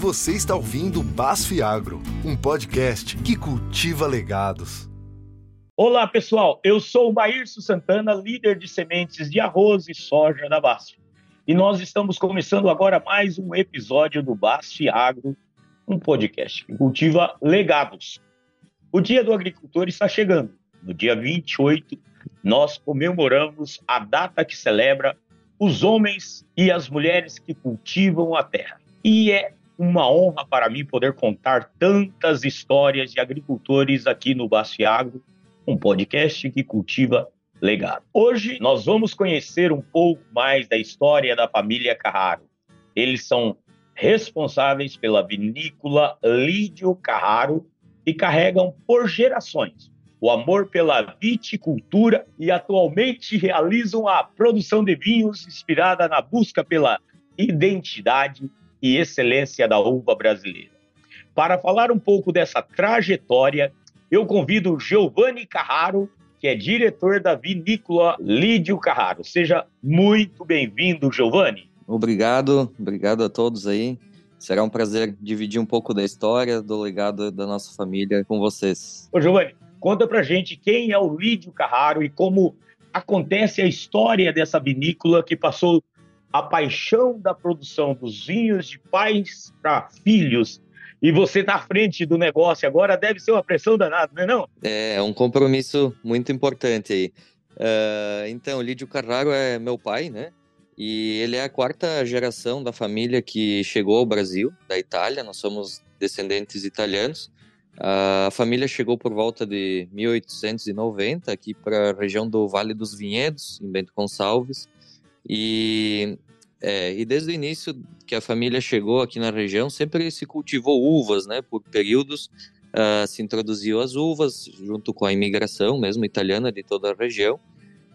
Você está ouvindo Basf Agro, um podcast que cultiva legados. Olá, pessoal. Eu sou o Maírcio Santana, líder de sementes de arroz e soja da Basf. E nós estamos começando agora mais um episódio do Basf Agro, um podcast que cultiva legados. O Dia do Agricultor está chegando. No dia 28, nós comemoramos a data que celebra os homens e as mulheres que cultivam a terra. E é uma honra para mim poder contar tantas histórias de agricultores aqui no Baciagro, um podcast que cultiva legado. Hoje nós vamos conhecer um pouco mais da história da família Carraro. Eles são responsáveis pela vinícola Lídio Carraro e carregam por gerações o amor pela viticultura e atualmente realizam a produção de vinhos inspirada na busca pela identidade e excelência da uva brasileira. Para falar um pouco dessa trajetória, eu convido Giovanni Carraro, que é diretor da vinícola Lídio Carraro. Seja muito bem-vindo, Giovanni. Obrigado, obrigado a todos aí. Será um prazer dividir um pouco da história, do legado da nossa família com vocês. Ô, Giovanni, conta pra gente quem é o Lídio Carraro e como acontece a história dessa vinícola que passou a paixão da produção dos vinhos de pais para filhos. E você tá à frente do negócio agora, deve ser uma pressão danada, não é não? É, é um compromisso muito importante aí. Uh, então, Lídio Carraro é meu pai, né? E ele é a quarta geração da família que chegou ao Brasil, da Itália. Nós somos descendentes italianos. A família chegou por volta de 1890 aqui para a região do Vale dos Vinhedos, em Bento Gonçalves. E, é, e desde o início que a família chegou aqui na região, sempre se cultivou uvas, né? Por períodos uh, se introduziu as uvas, junto com a imigração mesmo italiana de toda a região.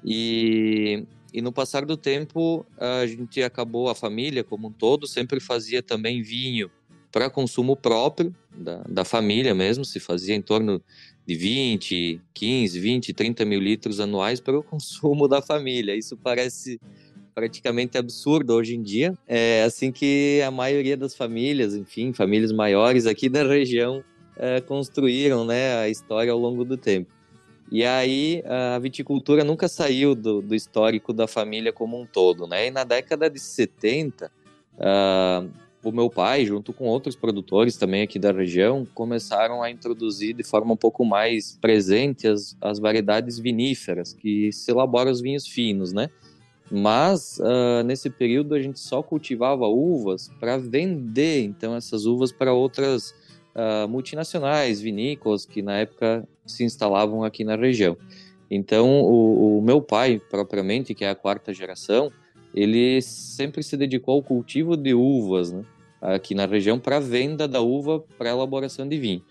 E, e no passar do tempo, a gente acabou, a família como um todo, sempre fazia também vinho para consumo próprio da, da família mesmo, se fazia em torno de 20, 15, 20, 30 mil litros anuais para o consumo da família. Isso parece praticamente absurdo hoje em dia. É assim que a maioria das famílias, enfim, famílias maiores aqui da região é, construíram né, a história ao longo do tempo. E aí a viticultura nunca saiu do, do histórico da família como um todo, né? E na década de 70, uh, o meu pai, junto com outros produtores também aqui da região, começaram a introduzir de forma um pouco mais presente as, as variedades viníferas, que se elaboram os vinhos finos, né? Mas uh, nesse período a gente só cultivava uvas para vender, então essas uvas para outras uh, multinacionais, vinícolas que na época se instalavam aqui na região. Então o, o, meu pai, propriamente, que é a quarta geração, ele sempre se dedicou ao cultivo de uvas, né? aqui na região para venda da uva para elaboração de vinho.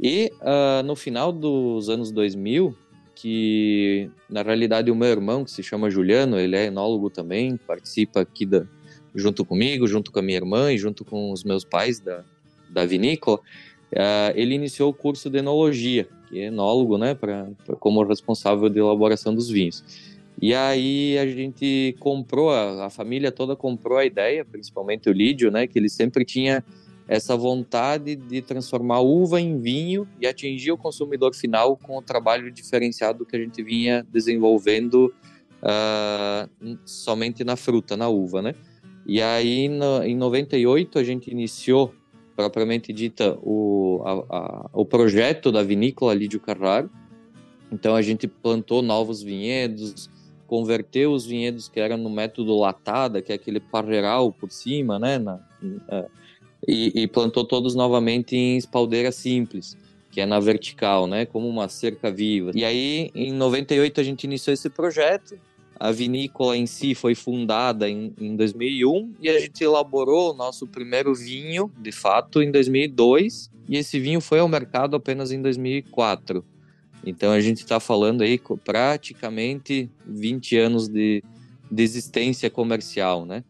E uh, no final dos anos 2000, que na realidade o meu irmão, que se chama Juliano, ele é enólogo também, participa aqui da, junto comigo, junto com a minha irmã e junto com os meus pais da, da vinícola, uh, ele iniciou o curso de enologia, que é enólogo, né, pra, pra, como responsável de elaboração dos vinhos. E aí a gente comprou, a, a família toda comprou a ideia, principalmente o Lídio, né, que ele sempre tinha essa vontade de transformar uva em vinho e atingir o consumidor final com o trabalho diferenciado que a gente vinha desenvolvendo uh, somente na fruta, na uva, né? E aí, no, em 98, a gente iniciou, propriamente dita, o, a, a, o projeto da vinícola Lídio Carraro. Então, a gente plantou novos vinhedos, converteu os vinhedos que eram no método latada, que é aquele parreiral por cima, né? Na, na, e, e, plantou todos novamente em espaldeira simples, que é na vertical, né, como uma cerca viva. E aí, em 98, a gente iniciou esse projeto. A vinícola em si foi fundada em, em 2001 e a gente elaborou o nosso primeiro vinho, de fato, em 2002. E esse vinho foi ao mercado apenas em 2004. Então a gente está falando aí praticamente 20 anos de, de existência comercial, né?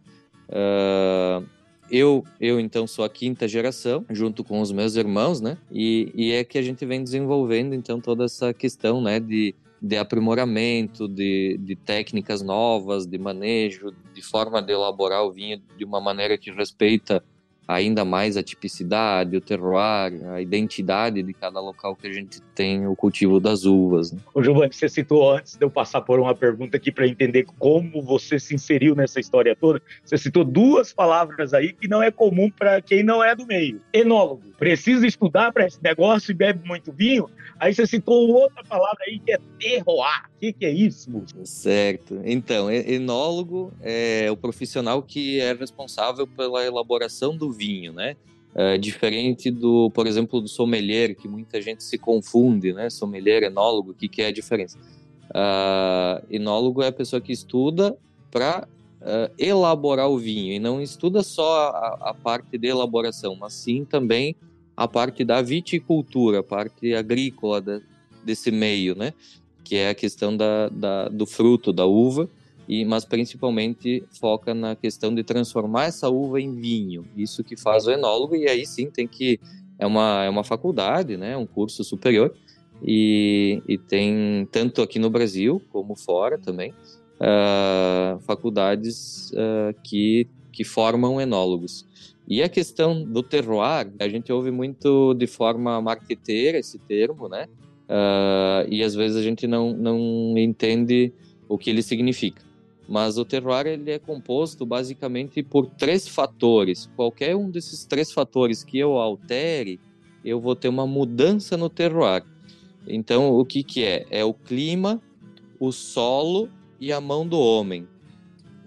Uh, eu, eu então sou a quinta geração, junto com os meus irmãos, né? E, e é que a gente vem desenvolvendo então toda essa questão, né, de, de aprimoramento, de, de técnicas novas, de manejo, de forma de elaborar o vinho de uma maneira que respeita ainda mais a tipicidade, o terroir, a identidade de cada local que a gente tem o cultivo das uvas. Né? O Giovanni, você citou antes de eu passar por uma pergunta aqui para entender como você se inseriu nessa história toda. Você citou duas palavras aí que não é comum para quem não é do meio. Enólogo. Precisa estudar para esse negócio e bebe muito vinho. Aí você citou outra palavra aí que é terroir. O que, que é isso? Certo. Então, enólogo é o profissional que é responsável pela elaboração do vinho, né? É, diferente do, por exemplo, do sommelier, que muita gente se confunde, né? Sommelier, enólogo, o que, que é a diferença? Uh, enólogo é a pessoa que estuda para uh, é, elaborar o vinho e não estuda só a, a, parte de elaboração, mas sim também a parte da viticultura, a parte agrícola de, desse meio, né? Que é a questão da, da, do fruto, da uva, e, mas principalmente foca na questão de transformar essa uva em vinho. Isso que faz o enólogo, e aí sim tem que. É uma, é uma faculdade, né, um curso superior, e, e tem tanto aqui no Brasil como fora também, uh, faculdades uh, que, que formam enólogos. E a questão do terroir, a gente ouve muito de forma marqueteira esse termo, né? Uh, e às vezes a gente não, não entende o que ele significa. Mas o terroir ele é composto basicamente por três fatores. Qualquer um desses três fatores que eu altere, eu vou ter uma mudança no terroir. Então, o que, que é? É o clima, o solo e a mão do homem.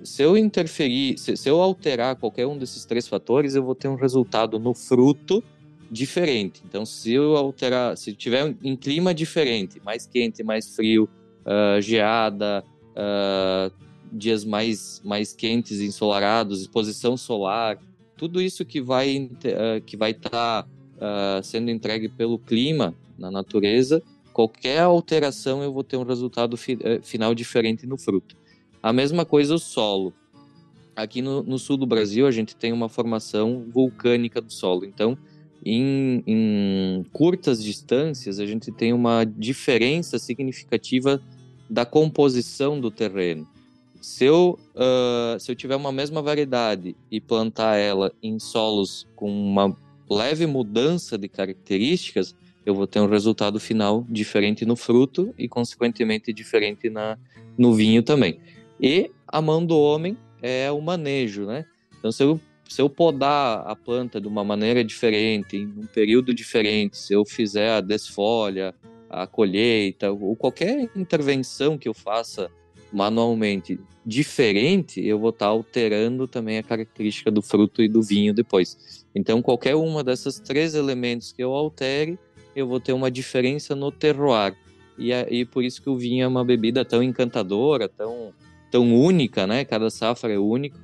Se eu interferir, se, se eu alterar qualquer um desses três fatores, eu vou ter um resultado no fruto diferente. Então, se eu alterar, se tiver em clima diferente, mais quente, mais frio, uh, geada, uh, dias mais, mais quentes, ensolarados, exposição solar, tudo isso que vai uh, que vai estar tá, uh, sendo entregue pelo clima na natureza, qualquer alteração eu vou ter um resultado fi uh, final diferente no fruto. A mesma coisa o solo. Aqui no, no, sul do Brasil a gente tem uma formação vulcânica do solo, então em, em curtas distâncias a gente tem uma diferença significativa da composição do terreno. Se eu, uh, se eu tiver uma mesma variedade e plantar ela em solos com uma leve mudança de características, eu vou ter um resultado final diferente no fruto e, consequentemente, diferente na, no vinho também. E a mão do homem é o manejo, né? Então, se eu, se eu podar a planta de uma maneira diferente, em um período diferente, se eu fizer a desfolha, a colheita, ou qualquer intervenção que eu faça manualmente diferente, eu vou estar tá alterando também a característica do fruto e do vinho depois. Então, qualquer uma dessas três elementos que eu altere, eu vou ter uma diferença no terroir. E, é, e por isso que o vinho é uma bebida tão encantadora, tão, tão única, né? Cada safra é única,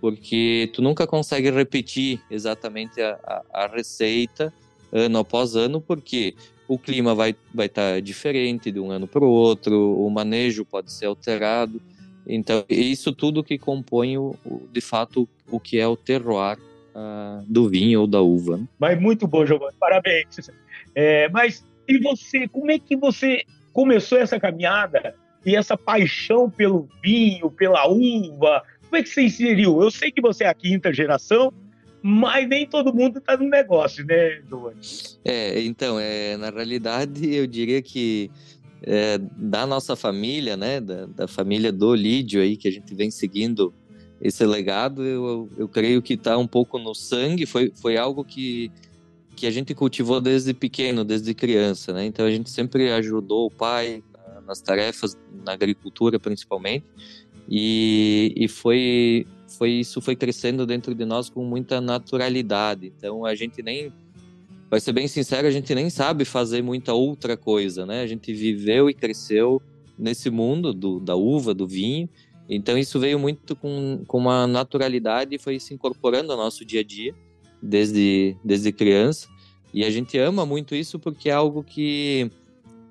porque tu nunca consegue repetir exatamente a, a, a receita ano após ano, porque o clima vai vai estar tá diferente de um ano para o outro, o manejo pode ser alterado. Então, isso tudo que compõe, o, de fato, o que é o terroir uh, do vinho ou da uva. Mas muito bom, Giovanni, parabéns. É, mas e você, como é que você começou essa caminhada e essa paixão pelo vinho, pela uva? Como é que você inseriu? Eu sei que você é a quinta geração, mas nem todo mundo está no negócio, né, Giovanni? É, então, é, na realidade, eu diria que é, da nossa família, né, da, da, família do Lídio aí, que a gente vem seguindo esse legado, eu, eu creio que está um pouco no sangue, foi, foi algo que, que a gente cultivou desde pequeno, desde criança, né, então a gente sempre ajudou o pai nas tarefas, na agricultura principalmente, e, e foi foi isso foi crescendo dentro de nós com muita naturalidade. Então a gente nem vai ser bem sincero, a gente nem sabe fazer muita outra coisa, né? A gente viveu e cresceu nesse mundo do, da uva, do vinho. Então isso veio muito com, com uma naturalidade e foi se incorporando ao nosso dia a dia desde desde criança. E a gente ama muito isso porque é algo que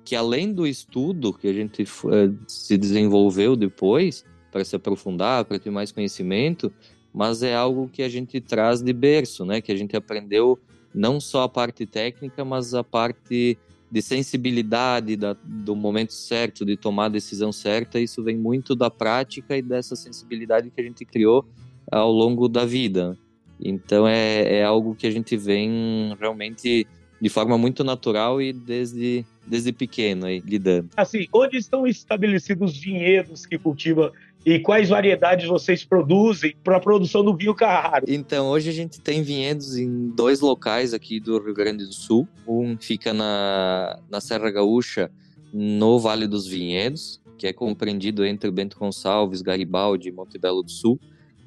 que além do estudo que a gente uh, se desenvolveu depois, para se aprofundar, para ter mais conhecimento, mas é algo que a gente traz de berço, né? Que a gente aprendeu não só a parte técnica, mas a parte de sensibilidade da, do momento certo, de tomar a decisão certa. Isso vem muito da prática e dessa sensibilidade que a gente criou ao longo da vida. Então é, é algo que a gente vem realmente de forma muito natural e desde, desde pequeno aí, lidando. Assim, onde estão estabelecidos os vinhedos que cultiva e quais variedades vocês produzem para a produção do vinho Carraro? Então, hoje a gente tem vinhedos em dois locais aqui do Rio Grande do Sul. Um fica na, na Serra Gaúcha, no Vale dos Vinhedos, que é compreendido entre Bento Gonçalves, Garibaldi e Montebello do Sul.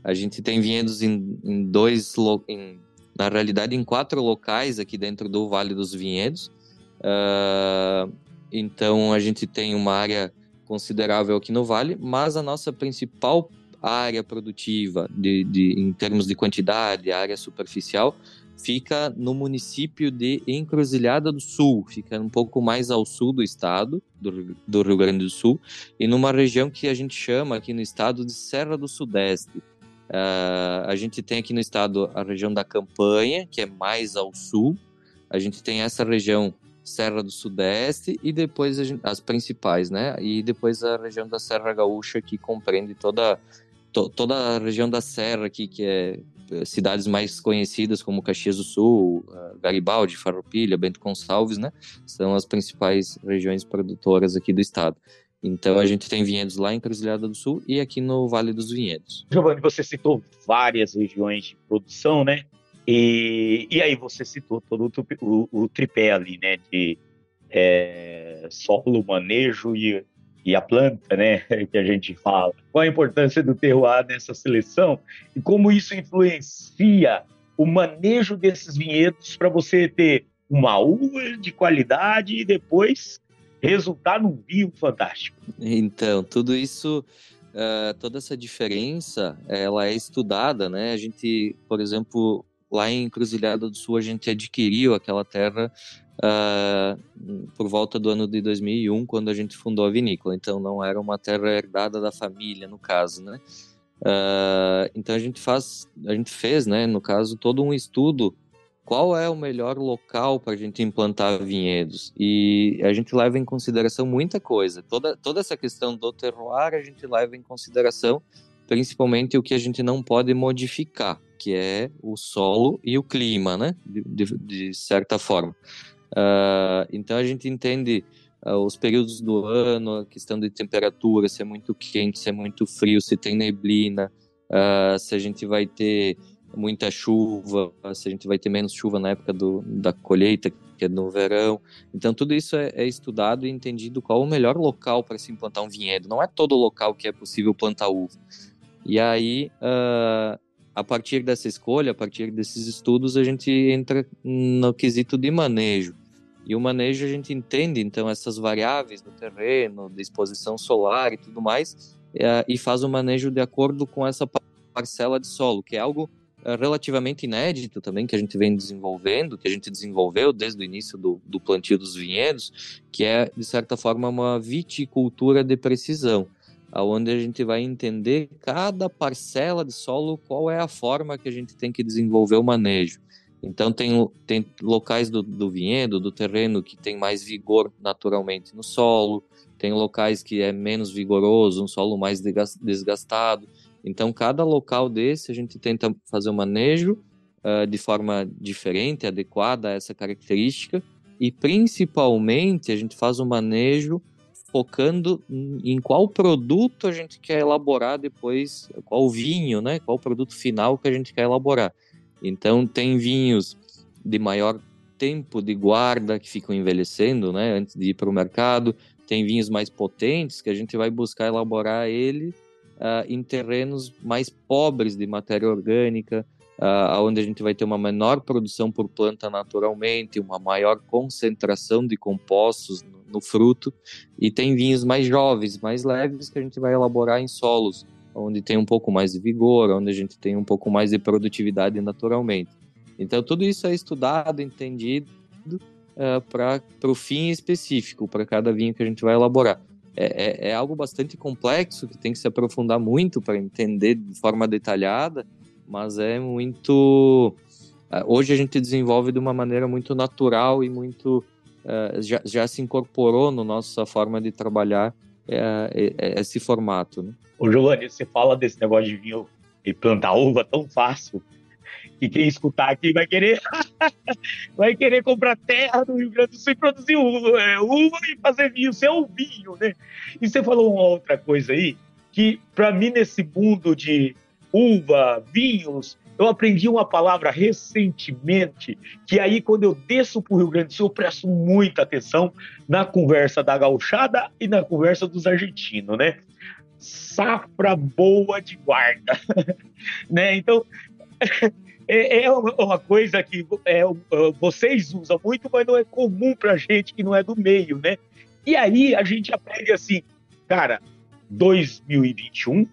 A gente tem vinhedos em, em dois, em, na realidade, em quatro locais aqui dentro do Vale dos Vinhedos. Uh, então, a gente tem uma área considerável aqui no Vale, mas a nossa principal área produtiva, de, de, em termos de quantidade, área superficial, fica no município de Encruzilhada do Sul, fica um pouco mais ao sul do estado, do, do Rio Grande do Sul, e numa região que a gente chama aqui no estado de Serra do Sudeste. Uh, a gente tem aqui no estado a região da Campanha, que é mais ao sul, a gente tem essa região Serra do Sudeste e depois as principais, né? E depois a região da Serra Gaúcha que compreende toda to, toda a região da Serra aqui, que é cidades mais conhecidas como Caxias do Sul, Garibaldi, Farroupilha, Bento Gonçalves, né? São as principais regiões produtoras aqui do estado. Então a gente tem vinhedos lá em Cruzilhada do Sul e aqui no Vale dos Vinhedos. Giovanni, você citou várias regiões de produção, né? E, e aí você citou todo o, o, o tripé ali, né? De é, solo, manejo e e a planta, né, que a gente fala. Qual a importância do terroir nessa seleção e como isso influencia o manejo desses vinhedos para você ter uma uva de qualidade e depois resultar num vinho fantástico. Então, tudo isso, uh, toda essa diferença, ela é estudada, né? A gente, por exemplo, lá em Cruzilhada do Sul, a gente adquiriu aquela terra uh, por volta do ano de 2001, quando a gente fundou a vinícola. Então não era uma terra herdada da família, no caso, né? Uh, então a gente faz, a gente fez, né, no caso, todo um estudo qual é o melhor local para a gente implantar vinhedos e a gente leva em consideração muita coisa. Toda, toda essa questão do terroir a gente leva em consideração principalmente o que a gente não pode modificar, que é o solo e o clima, né, de, de, de certa forma. Uh, então a gente entende uh, os períodos do ano, a questão de temperatura, se é muito quente, se é muito frio, se tem neblina, uh, se a gente vai ter muita chuva, se a gente vai ter menos chuva na época do, da colheita, que é no verão. Então tudo isso é, é estudado e entendido qual o melhor local para se implantar um vinhedo. Não é todo local que é possível plantar uva. E aí a partir dessa escolha, a partir desses estudos, a gente entra no quesito de manejo. E o manejo a gente entende, então, essas variáveis do terreno, da exposição solar e tudo mais, é, e faz o manejo de acordo com essa parcela de solo, que é algo é, relativamente inédito também, que a gente vem desenvolvendo, que a gente desenvolveu desde o início do, do plantio dos vinhedos, que é, de certa forma, uma viticultura de precisão aonde a gente vai entender cada parcela de solo, qual é a forma que a gente tem que desenvolver o manejo. Então tem, tem locais do, do vinhedo, do terreno que tem mais vigor naturalmente no solo, tem locais que é menos vigoroso, um solo mais desgastado. Então cada local desse a gente tenta fazer o manejo uh, de forma diferente, adequada a essa característica e principalmente a gente faz o manejo focando em qual produto a gente quer elaborar depois, qual vinho, né? Qual produto final que a gente quer elaborar. Então tem vinhos de maior tempo de guarda que ficam envelhecendo, né? Antes de ir para o mercado. Tem vinhos mais potentes que a gente vai buscar elaborar ele uh, em terrenos mais pobres de matéria orgânica, uh, onde a gente vai ter uma menor produção por planta naturalmente, uma maior concentração de compostos no, no fruto, e tem vinhos mais jovens, mais leves, que a gente vai elaborar em solos, onde tem um pouco mais de vigor, onde a gente tem um pouco mais de produtividade naturalmente. Então, tudo isso é estudado, entendido uh, para o fim específico, para cada vinho que a gente vai elaborar. É, é, é, algo bastante complexo que tem que se aprofundar muito para entender de forma detalhada mas é muito. Eh, hoje a gente desenvolve de uma maneira muito natural e muito. Uh, já, já se incorporou na no nossa forma de trabalhar uh, esse formato. Né? Ô Giovanni, você fala desse negócio de vinho e plantar uva tão fácil. que quem escutar aqui vai querer vai querer comprar terra no Rio Grande do Sul e produzir uva, é, uva e fazer vinho, seu vinho, né? E você falou uma outra coisa aí, que para mim nesse mundo de uva, vinhos, eu aprendi uma palavra recentemente, que aí quando eu desço para o Rio Grande do Sul, eu presto muita atenção na conversa da gauchada e na conversa dos argentinos, né? Safra boa de guarda, né? Então, é, é uma coisa que é, vocês usam muito, mas não é comum para gente que não é do meio, né? E aí a gente aprende assim, cara, 2021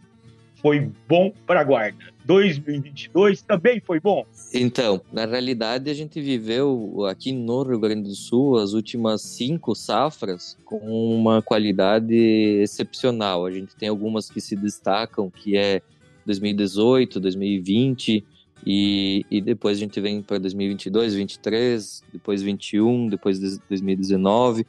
foi bom para a guarda. 2022 também foi bom? Então, na realidade, a gente viveu aqui no Rio Grande do Sul as últimas cinco safras com uma qualidade excepcional. A gente tem algumas que se destacam, que é 2018, 2020, e, e depois a gente vem para 2022, 2023, depois 21, depois 2019.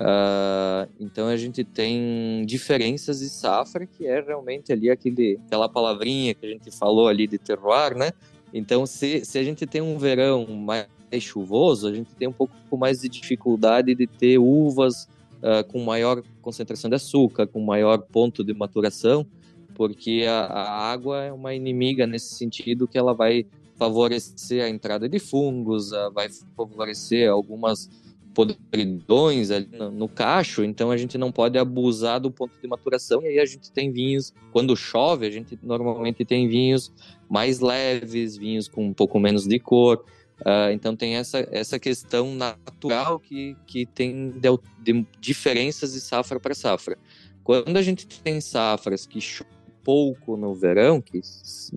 Uh, então a gente tem diferenças de safra que é realmente ali aquele, aquela palavrinha que a gente falou ali de terroir, né? Então se, se a gente tem um verão mais chuvoso, a gente tem um pouco mais de dificuldade de ter uvas uh, com maior concentração de açúcar, com maior ponto de maturação, porque a, a água é uma inimiga nesse sentido que ela vai favorecer a entrada de fungos, uh, vai favorecer algumas podridões ali no, cacho, então a gente não pode abusar do ponto de maturação. E aí a gente tem vinhos, quando chove, a gente normalmente tem vinhos mais leves, vinhos com um pouco menos de cor. Uh, então tem essa, essa questão natural que, que tem de, de diferenças de safra para safra. Quando a gente tem safras que chovem pouco no verão, que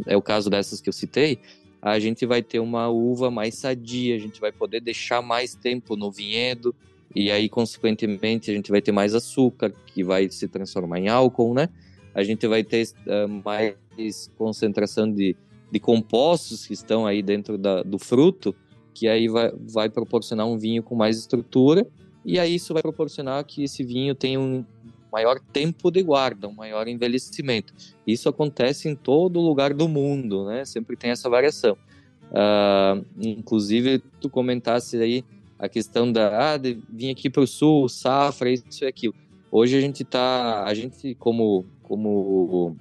é o caso dessas que eu citei, a gente vai ter uma uva mais sadia, a gente vai poder deixar mais tempo no vinhedo e aí, consequentemente, a gente vai ter mais açúcar, que vai se transformar em álcool, né? A gente vai ter uh, mais concentração de, de compostos que estão aí dentro da, do fruto, que aí vai, vai proporcionar um vinho com mais estrutura, e aí isso vai proporcionar que esse vinho tenha um maior tempo de guarda, um maior envelhecimento. Isso acontece em todo lugar do mundo, né? Sempre tem essa variação. Uh, inclusive, tu comentasse aí a questão da ah, de vir aqui para o sul, safra, isso e aquilo. Hoje a gente está, a gente como como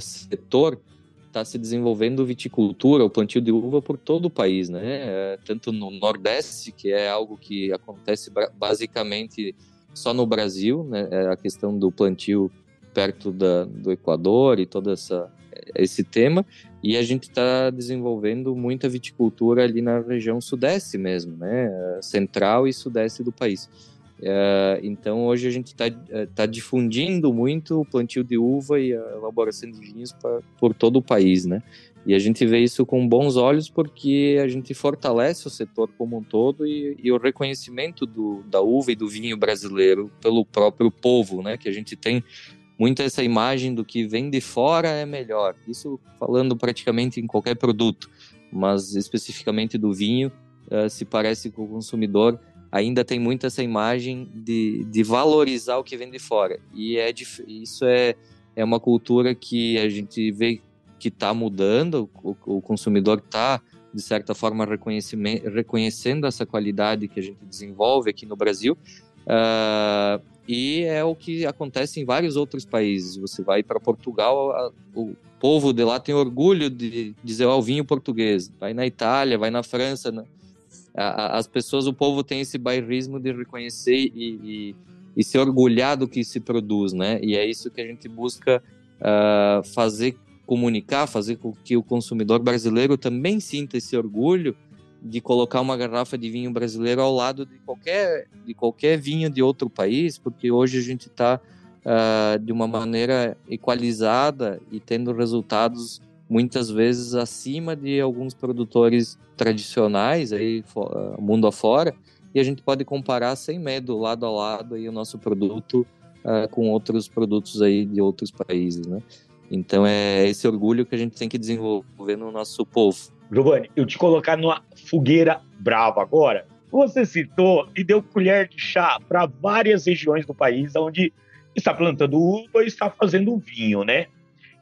setor está se desenvolvendo viticultura, o plantio de uva por todo o país, né? É, tanto no Nordeste, que é algo que acontece basicamente só no Brasil, né, é a questão do plantio perto da, do Equador e todo essa, esse tema, e a gente está desenvolvendo muita viticultura ali na região sudeste mesmo, né, central e sudeste do país. É, então hoje a gente está é, tá difundindo muito o plantio de uva e a elaboração de vinhos pra, por todo o país, né? E a gente vê isso com bons olhos porque a gente fortalece o setor como um todo e, e, o reconhecimento do, da uva e do vinho brasileiro pelo próprio povo, né? Que a gente tem muito essa imagem do que vem de fora é melhor. Isso falando praticamente em qualquer produto, mas especificamente do vinho, uh, se parece que o consumidor ainda tem muito essa imagem de, de valorizar o que vem de fora. E é, isso é, é uma cultura que a gente vê que está mudando, o, o consumidor está, de certa forma, reconhecendo essa qualidade que a gente desenvolve aqui no Brasil. Uh, e é o que acontece em vários outros países. Você vai para Portugal, a, o povo de lá tem orgulho de dizer o vinho português. Vai na Itália, vai na França. Né? A, as pessoas, o povo tem esse bairrismo de reconhecer e, e, e, se orgulhar do que se produz, né? E é isso que a gente busca uh, fazer comunicar, fazer com que o consumidor brasileiro também sinta esse orgulho de colocar uma garrafa de vinho brasileiro ao lado de qualquer, de qualquer vinho de outro país, porque hoje a gente está uh, ah, de uma maneira equalizada e tendo resultados muitas vezes acima de alguns produtores tradicionais aí ah, mundo afora e a gente pode comparar sem medo lado a lado aí o nosso produto uh, com outros produtos aí de outros países, né? Então é esse orgulho que a gente tem que desenvolver no nosso povo. Giovanni, eu te colocar numa fogueira brava agora. Você citou e deu colher de chá para várias regiões do país onde está plantando uva e está fazendo vinho, né?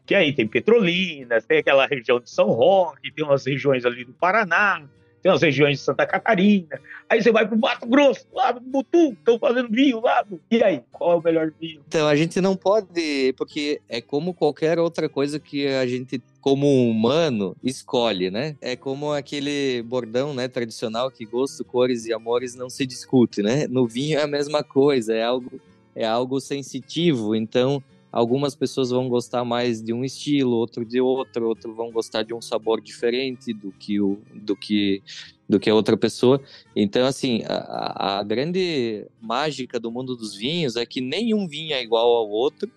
Que aí tem Petrolinas, tem aquela região de São Roque, tem umas regiões ali do Paraná, tem as regiões de Santa Catarina. Aí você vai para o Mato Grosso, lá no Mutum, estão fazendo vinho lá. E aí, qual é o melhor vinho? Então, a gente não pode, porque é como qualquer outra coisa que a gente, como humano, escolhe, né? É como aquele bordão, né, tradicional que gosto, cores e amores não se discute, né? No vinho é a mesma coisa, é algo, é algo sensitivo, então Algumas pessoas vão gostar mais de um estilo, outro de outro, outro vão gostar de um sabor diferente do que o do que do que a outra pessoa. Então, assim, a, a grande mágica do mundo dos vinhos é que nenhum vinho é igual ao outro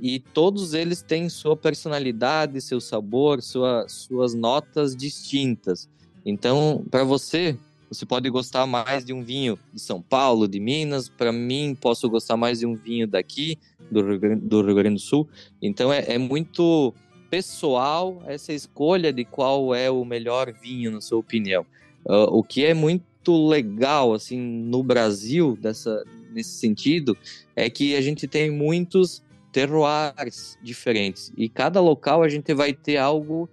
e todos eles têm sua personalidade, seu sabor, sua, suas notas distintas. Então, para você, você pode gostar mais de um vinho de São Paulo, de Minas. Para mim, posso gostar mais de um vinho daqui, do Rio Grande do, Rio Grande do Sul. Então, é, é muito pessoal essa escolha de qual é o melhor vinho, na sua opinião. Uh, o que é muito legal, assim, no Brasil, dessa, nesse sentido, é que a gente tem muitos terroirs diferentes. E cada local a gente vai ter algo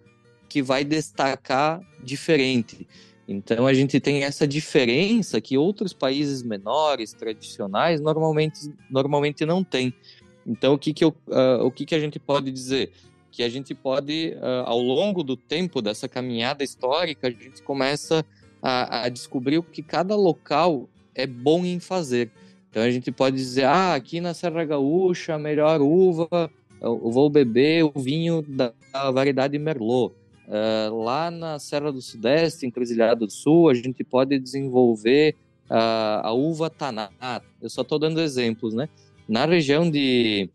que vai destacar diferente. Então a gente tem essa diferença que outros países menores, tradicionais, normalmente, normalmente não tem. Então o que, que, eu, uh, o que, que a gente pode dizer? Que a gente pode, uh, ao longo do tempo dessa caminhada histórica, a gente começa a, a descobrir o que cada local é bom em fazer. Então a gente pode dizer, ah, aqui na Serra Gaúcha, a melhor uva, eu vou beber o vinho da, da variedade Merlot. Uh, lá na Serra do Sudeste, em Cruzilhada do Sul, a gente pode desenvolver uh, a uva Taná. Eu só estou dando exemplos, né? Na região de,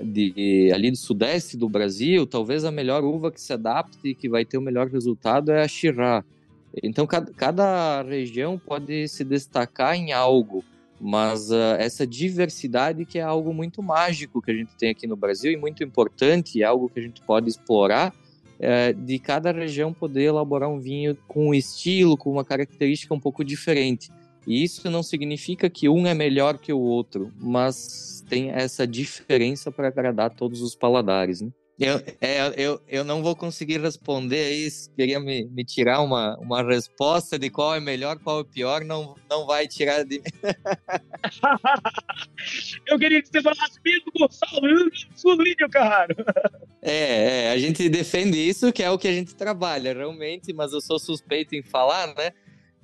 de, ali do Sudeste do Brasil, talvez a melhor uva que se adapte e que vai ter o melhor resultado é a Shiraz. Então, cada, cada região pode se destacar em algo, mas uh, essa diversidade que é algo muito mágico que a gente tem aqui no Brasil e muito importante, é algo que a gente pode explorar é, de cada região poder elaborar um vinho com um estilo, com uma característica um pouco diferente. E isso não significa que um é melhor que o outro, mas tem essa diferença para agradar todos os paladares. Né? Eu, é, eu, eu não vou conseguir responder isso. Queria me, me tirar uma, uma resposta de qual é melhor, qual é pior, não, não vai tirar de mim. eu queria que você falasse mesmo, Gonçalo, Sulínio, cara. É, é, a gente defende isso, que é o que a gente trabalha, realmente, mas eu sou suspeito em falar, né?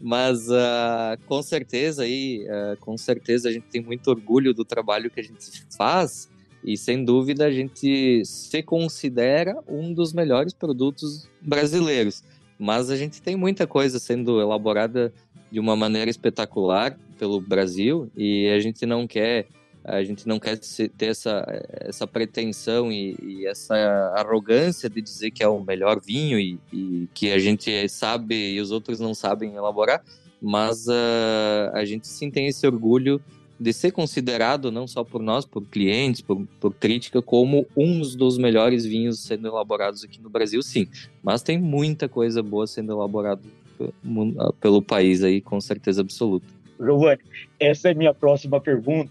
Mas uh, com certeza aí, uh, com certeza a gente tem muito orgulho do trabalho que a gente faz e sem dúvida a gente se considera um dos melhores produtos brasileiros. Mas a gente tem muita coisa sendo elaborada de uma maneira espetacular pelo Brasil e a gente não quer a gente não quer ter essa, essa pretensão e, e essa arrogância de dizer que é o melhor vinho e, e, que a gente sabe e os outros não sabem elaborar, mas uh, a gente sim tem esse orgulho de ser considerado, não só por nós, por clientes, por, por crítica, como um dos melhores vinhos sendo elaborados aqui no Brasil, sim. Mas tem muita coisa boa sendo elaborada pelo país aí, com certeza absoluta. Giovanni, essa é minha próxima pergunta,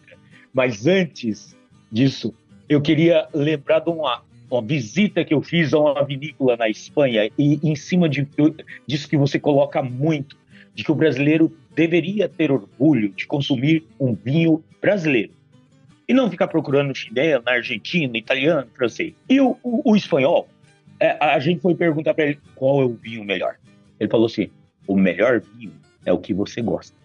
mas antes disso, eu queria lembrar de uma, uma visita que eu fiz a uma vinícola na Espanha e em cima de, disso que você coloca muito, de que o brasileiro deveria ter orgulho de consumir um vinho brasileiro e não ficar procurando chinelo, argentino, italiano, francês. E o, o, o espanhol, é, a gente foi perguntar para ele qual é o vinho melhor. Ele falou assim: o melhor vinho é o que você gosta.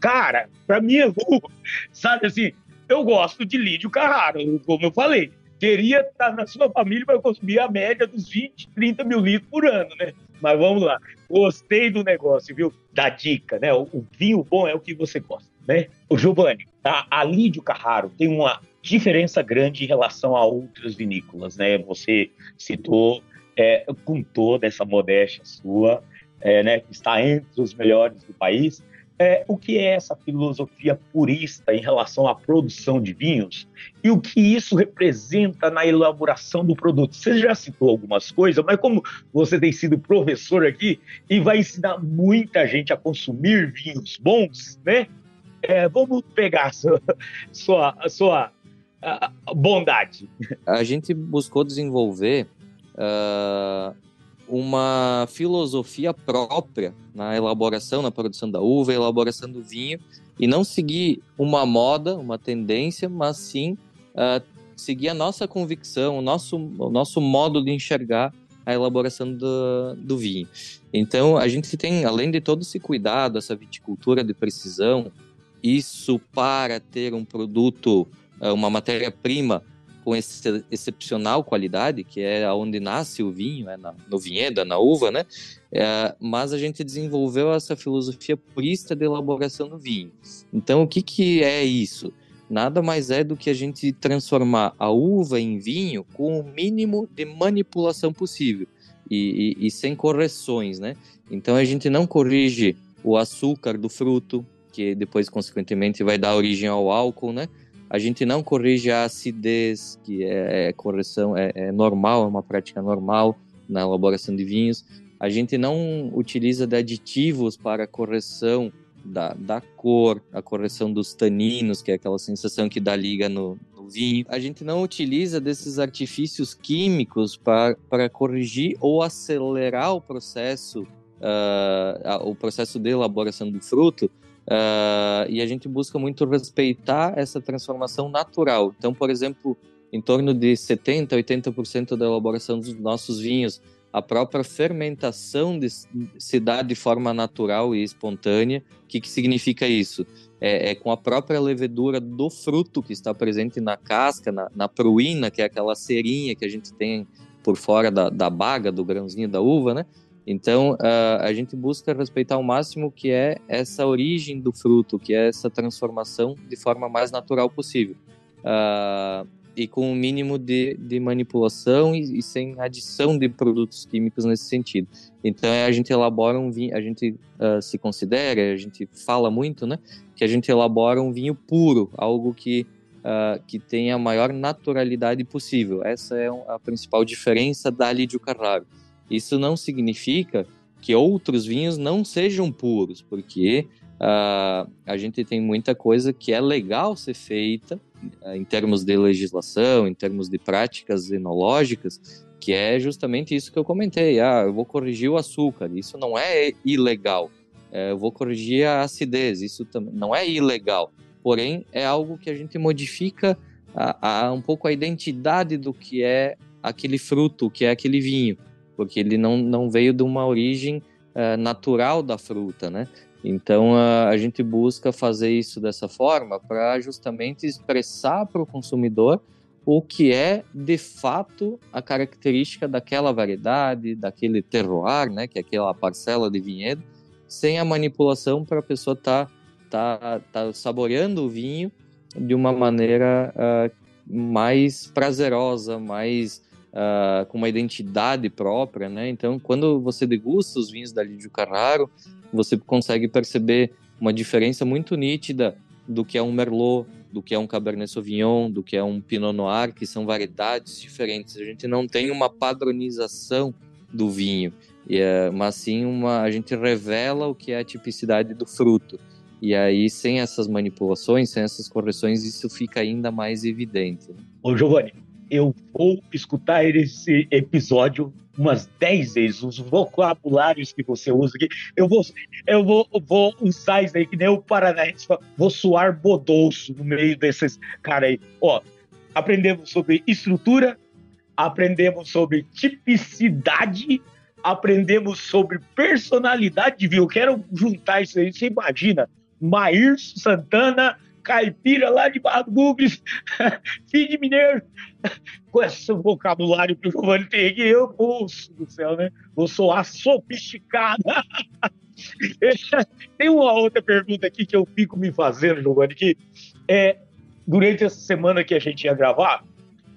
Cara, para mim é sabe assim, eu gosto de Lídio Carraro, como eu falei. Queria estar na sua família para consumir a média dos 20, 30 mil litros por ano, né? Mas vamos lá. Gostei do negócio, viu? Da dica, né? O, o vinho bom é o que você gosta, né? O Giovanni, a, a Lídio Carraro tem uma diferença grande em relação a outras vinícolas, né? Você citou é, com toda essa modéstia sua, é, né? Que está entre os melhores do país é, o que é essa filosofia purista em relação à produção de vinhos e o que isso representa na elaboração do produto. Você já citou algumas coisas, mas como você tem sido professor aqui e vai ensinar muita gente a consumir vinhos bons, né? É, vamos pegar a sua, sua, sua uh, bondade? A gente buscou desenvolver uh, uma filosofia própria na elaboração, na produção da uva, elaboração do vinho, e não seguir uma moda, uma tendência, mas sim uh, seguir a nossa convicção, o nosso, o nosso modo de enxergar a elaboração do, do vinho. Então, a gente tem, além de todo esse cuidado, essa viticultura de precisão, isso para ter um produto, ah, uma matéria-prima com esse excepcional qualidade, que é onde nasce o vinho, é na, no vinhedo, é na uva, né? É, mas a gente desenvolveu essa filosofia purista de elaboração do vinho. Então, o que, que é isso? Nada mais é do que a gente transformar a uva em vinho com o mínimo de manipulação possível e, e, e sem correções, né? Então, a gente não corrige o açúcar do fruto, que depois, consequentemente, vai dar origem ao álcool, né? A gente não corrige a acidez, que é, é correção, é, é normal, é uma prática normal na elaboração de vinhos. A gente não utiliza de aditivos para correção da, da cor, a correção dos taninos, que é aquela sensação que dá liga no, no vinho. A gente não utiliza desses artifícios químicos para, para corrigir ou acelerar o processo, uh, o processo de elaboração do fruto, Uh, e a gente busca muito respeitar essa transformação natural. Então, por exemplo, em torno de 70%, 80% da elaboração dos nossos vinhos, a própria fermentação de, se dá de forma natural e espontânea. O que, que significa isso? É, é, com a própria levedura do fruto que está presente na casca, na, na pruína, que é aquela cerinha que a gente tem por fora da, da baga, do grãozinho da uva, né? Então, uh, a gente busca respeitar ao máximo que é essa origem do fruto, que é essa transformação de forma mais natural possível. Uh, e com o um mínimo de, de manipulação e, e, sem adição de produtos químicos nesse sentido. Então, a gente elabora um vinho, a gente uh, se considera, a gente fala muito, né, que a gente elabora um vinho puro, algo que Uh, que tenha a maior naturalidade possível. Essa é a principal diferença da Lídio Carraro. Isso não significa que outros vinhos não sejam puros, porque uh, a gente tem muita coisa que é legal ser feita uh, em termos de legislação, em termos de práticas enológicas, que é justamente isso que eu comentei. Ah, eu vou corrigir o açúcar, isso não é ilegal. Uh, eu vou corrigir a acidez, isso também não é ilegal. Porém, é algo que a gente modifica a, a, um pouco a identidade do que é aquele fruto, que é aquele vinho porque ele não, não veio de uma origem uh, natural da fruta, né? Então uh, a gente busca fazer isso dessa forma para justamente expressar para o consumidor o que é de fato a característica daquela variedade, daquele terroir, né, que é aquela parcela de vinhedo, sem a manipulação para a pessoa estar tá, tá, tá saboreando o vinho de uma maneira uh, mais prazerosa, mais uh, com uma identidade própria, né? Então, quando você degusta os vinhos da Lídio Carraro, você consegue perceber uma diferença muito nítida do que é um Merlot, do que é um Cabernet Sauvignon, do que é um Pinot Noir, que são variedades diferentes. A gente não tem uma padronização do vinho, é, mas sim uma, a gente revela o que é a tipicidade do fruto. E aí, sem essas manipulações, sem essas correções, isso fica ainda mais evidente. Ô, Giovanni, eu vou escutar esse episódio umas 10 vezes, os vocabulários que você usa aqui. Eu vou, eu vou, vou usar isso aí, que nem o paranaense, vou suar bodolço no meio desses caras aí. Ó, aprendemos sobre estrutura, aprendemos sobre tipicidade, aprendemos sobre personalidade, viu? Eu quero juntar isso aí. Você imagina, Maír Santana caipira lá de Barra do Bugres, filho de mineiro, com esse vocabulário que o Giovanni tem aqui, eu, poço do céu, né? Vou soar sofisticada. tem uma outra pergunta aqui que eu fico me fazendo, Giovanni, que é, durante essa semana que a gente ia gravar,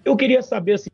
eu queria saber assim,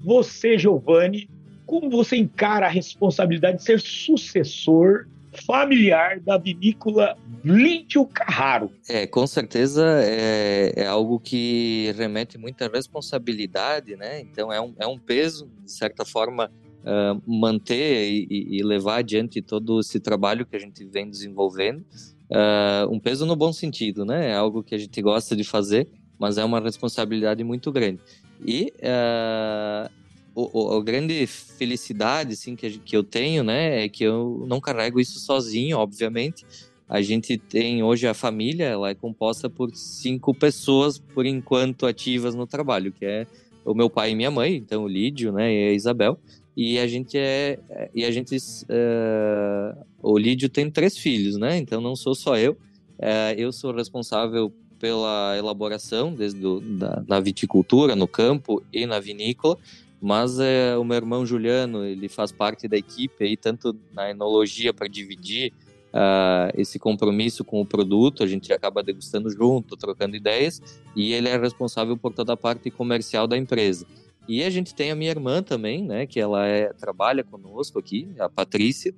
você, Giovanni, como você encara a responsabilidade de ser sucessor familiar da vinícola Lítio Carraro. É, com certeza é, é, algo que remete muita responsabilidade, né? Então é um, é um peso, de certa forma, uh, manter e, e, levar adiante todo esse trabalho que a gente vem desenvolvendo. Uh, um peso no bom sentido, né? É algo que a gente gosta de fazer mas é uma responsabilidade muito grande. E uh, o, a grande felicidade assim, que, que eu tenho, né, é que eu não carrego isso sozinho, obviamente. A gente tem hoje a família, ela é composta por cinco pessoas, por enquanto, ativas no trabalho, que é o meu pai e minha mãe, então o Lídio, né, e a Isabel. E a gente é, e a gente, uh, o Lídio tem três filhos, né, então não sou só eu. Uh, eu sou responsável pela elaboração desde do, da, da viticultura no campo e na vinícola mas é, o meu irmão Juliano, ele faz parte da equipe aí, tanto na enologia para dividir uh, esse compromisso com o produto, a gente acaba degustando junto, trocando ideias, e ele é responsável por toda a parte comercial da empresa. E a gente tem a minha irmã também, né, que ela é, trabalha conosco aqui, a Patrícia,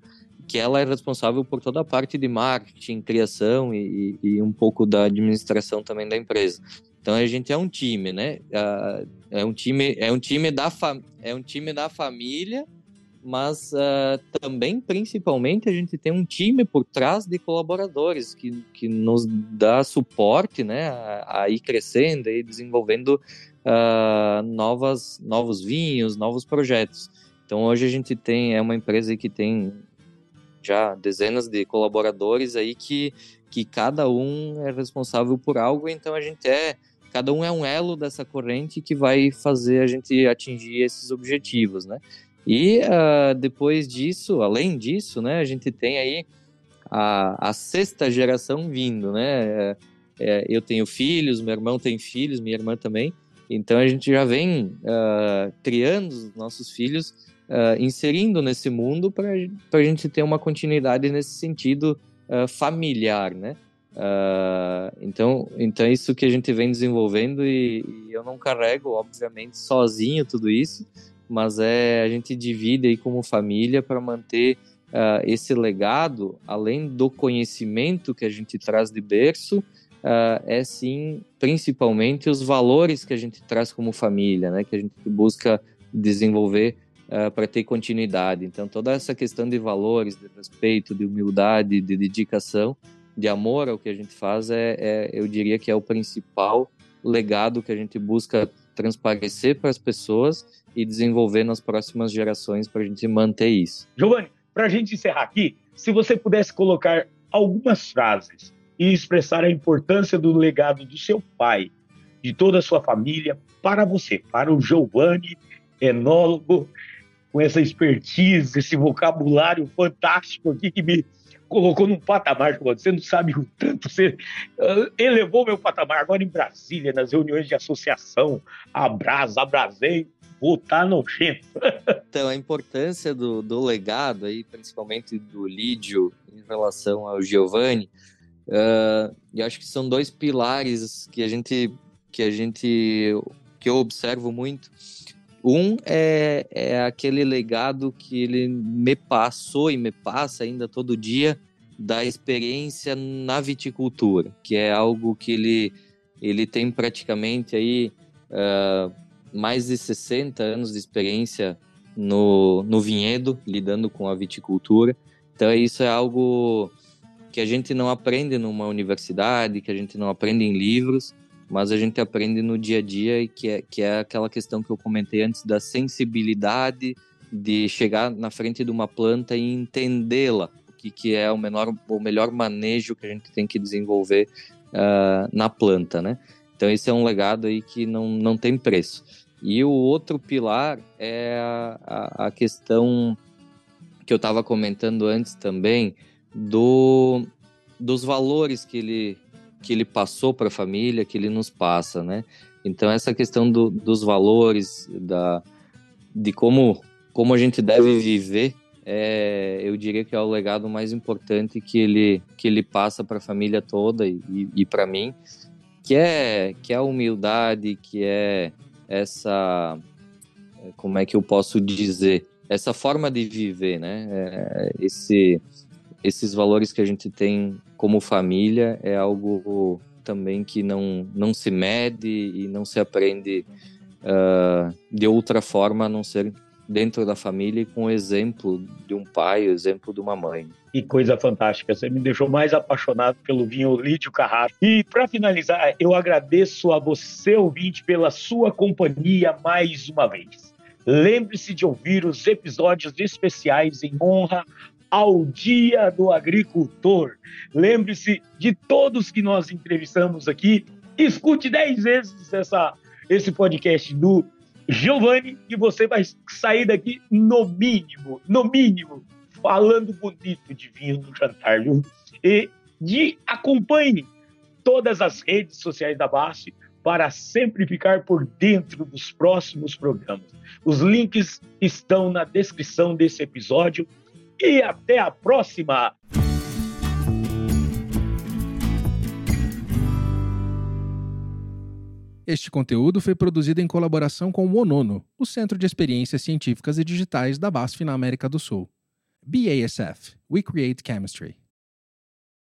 que ela é responsável por toda a parte de marketing, criação e, e um pouco da administração também da empresa. Então a gente é um time, né? É um time, é um time da, é um time da família, mas uh, também, principalmente, a gente tem um time por trás de colaboradores que, que nos dá suporte, né? A, a ir crescendo e desenvolvendo uh, novas, novos vinhos, novos projetos. Então hoje a gente tem é uma empresa que tem já dezenas de colaboradores aí que, que cada um é responsável por algo, então a gente é cada um é um elo dessa corrente que vai fazer a gente atingir esses objetivos, né? E uh, depois disso, além disso, né, a gente tem aí a, a sexta geração vindo, né? É, é, eu tenho filhos, meu irmão tem filhos, minha irmã também. Então a gente já vem uh, criando os nossos filhos, uh, inserindo nesse mundo para a gente ter uma continuidade nesse sentido familiar, né? Uh, então, então é isso que a gente vem desenvolvendo e, e, eu não carrego, obviamente, sozinho tudo isso, mas é a gente divide aí como família para manter uh, esse legado, além do conhecimento que a gente traz de berço, uh, é sim, principalmente os valores que a gente traz como família, né, que a gente busca desenvolver para ter continuidade. Então, toda essa questão de valores, de respeito, de humildade, de dedicação, de amor ao que a gente faz é, é, eu diria que é o principal legado que a gente busca transparecer para as pessoas e desenvolver nas próximas gerações para a gente manter isso. Giovanni, para a gente encerrar aqui, se você pudesse colocar algumas frases e expressar a importância do legado do seu pai, de toda a sua família, para você, para o Giovanni, enólogo, com essa expertise, esse vocabulário fantástico aqui que me colocou num patamar que você não sabe o tanto, você uh, elevou meu patamar. Agora em Brasília, nas reuniões de associação, abraça, abrasei, votar nojento. então, a importância do, do legado aí, principalmente do Lídio em relação ao Giovanni, uh, eu acho que são dois pilares que a gente que a gente que eu observo muito um é, é aquele legado que ele me passou e me passa ainda todo dia da experiência na viticultura, que é algo que ele, ele tem praticamente aí uh, mais de 60 anos de experiência no, no vinhedo, lidando com a viticultura. Então isso é algo que a gente não aprende numa universidade, que a gente não aprende em livros, mas a gente aprende no dia a dia e que é, que é aquela questão que eu comentei antes da sensibilidade de chegar na frente de uma planta e entendê-la, o que, que é o, menor, o melhor manejo que a gente tem que desenvolver uh, na planta, né? Então esse é um legado aí que não, não tem preço. E o outro pilar é a, a, questão que eu estava comentando antes também do, dos valores que ele que ele passou para a família, que ele nos passa, né? Então essa questão do, dos valores, da, de como, como a gente deve viver, é, eu diria que é o legado mais importante que ele, que ele passa para a família toda e, e, para mim, que é, que é a humildade, que é essa, como é que eu posso dizer, essa forma de viver, né? É, esse, esses valores que a gente tem como família é algo também que não, não se mede e não se aprende uh, de outra forma a não ser dentro da família e com o exemplo de um pai, o exemplo de uma mãe. Que coisa fantástica, você me deixou mais apaixonado pelo vinho Lídio Carraro. E para finalizar, eu agradeço a você, ouvinte, pela sua companhia mais uma vez. Lembre-se de ouvir os episódios especiais em honra ao Dia do Agricultor. Lembre-se de todos que nós entrevistamos aqui. Escute dez vezes essa, esse podcast do Giovanni e você vai sair daqui no mínimo, no mínimo, falando bonito de vinho no jantar, viu? E de acompanhe todas as redes sociais da Basse para sempre ficar por dentro dos próximos programas. Os links estão na descrição desse episódio e até a próxima! Este conteúdo foi produzido em colaboração com o ONONO, o Centro de Experiências Científicas e Digitais da BASF na América do Sul. BASF We Create Chemistry.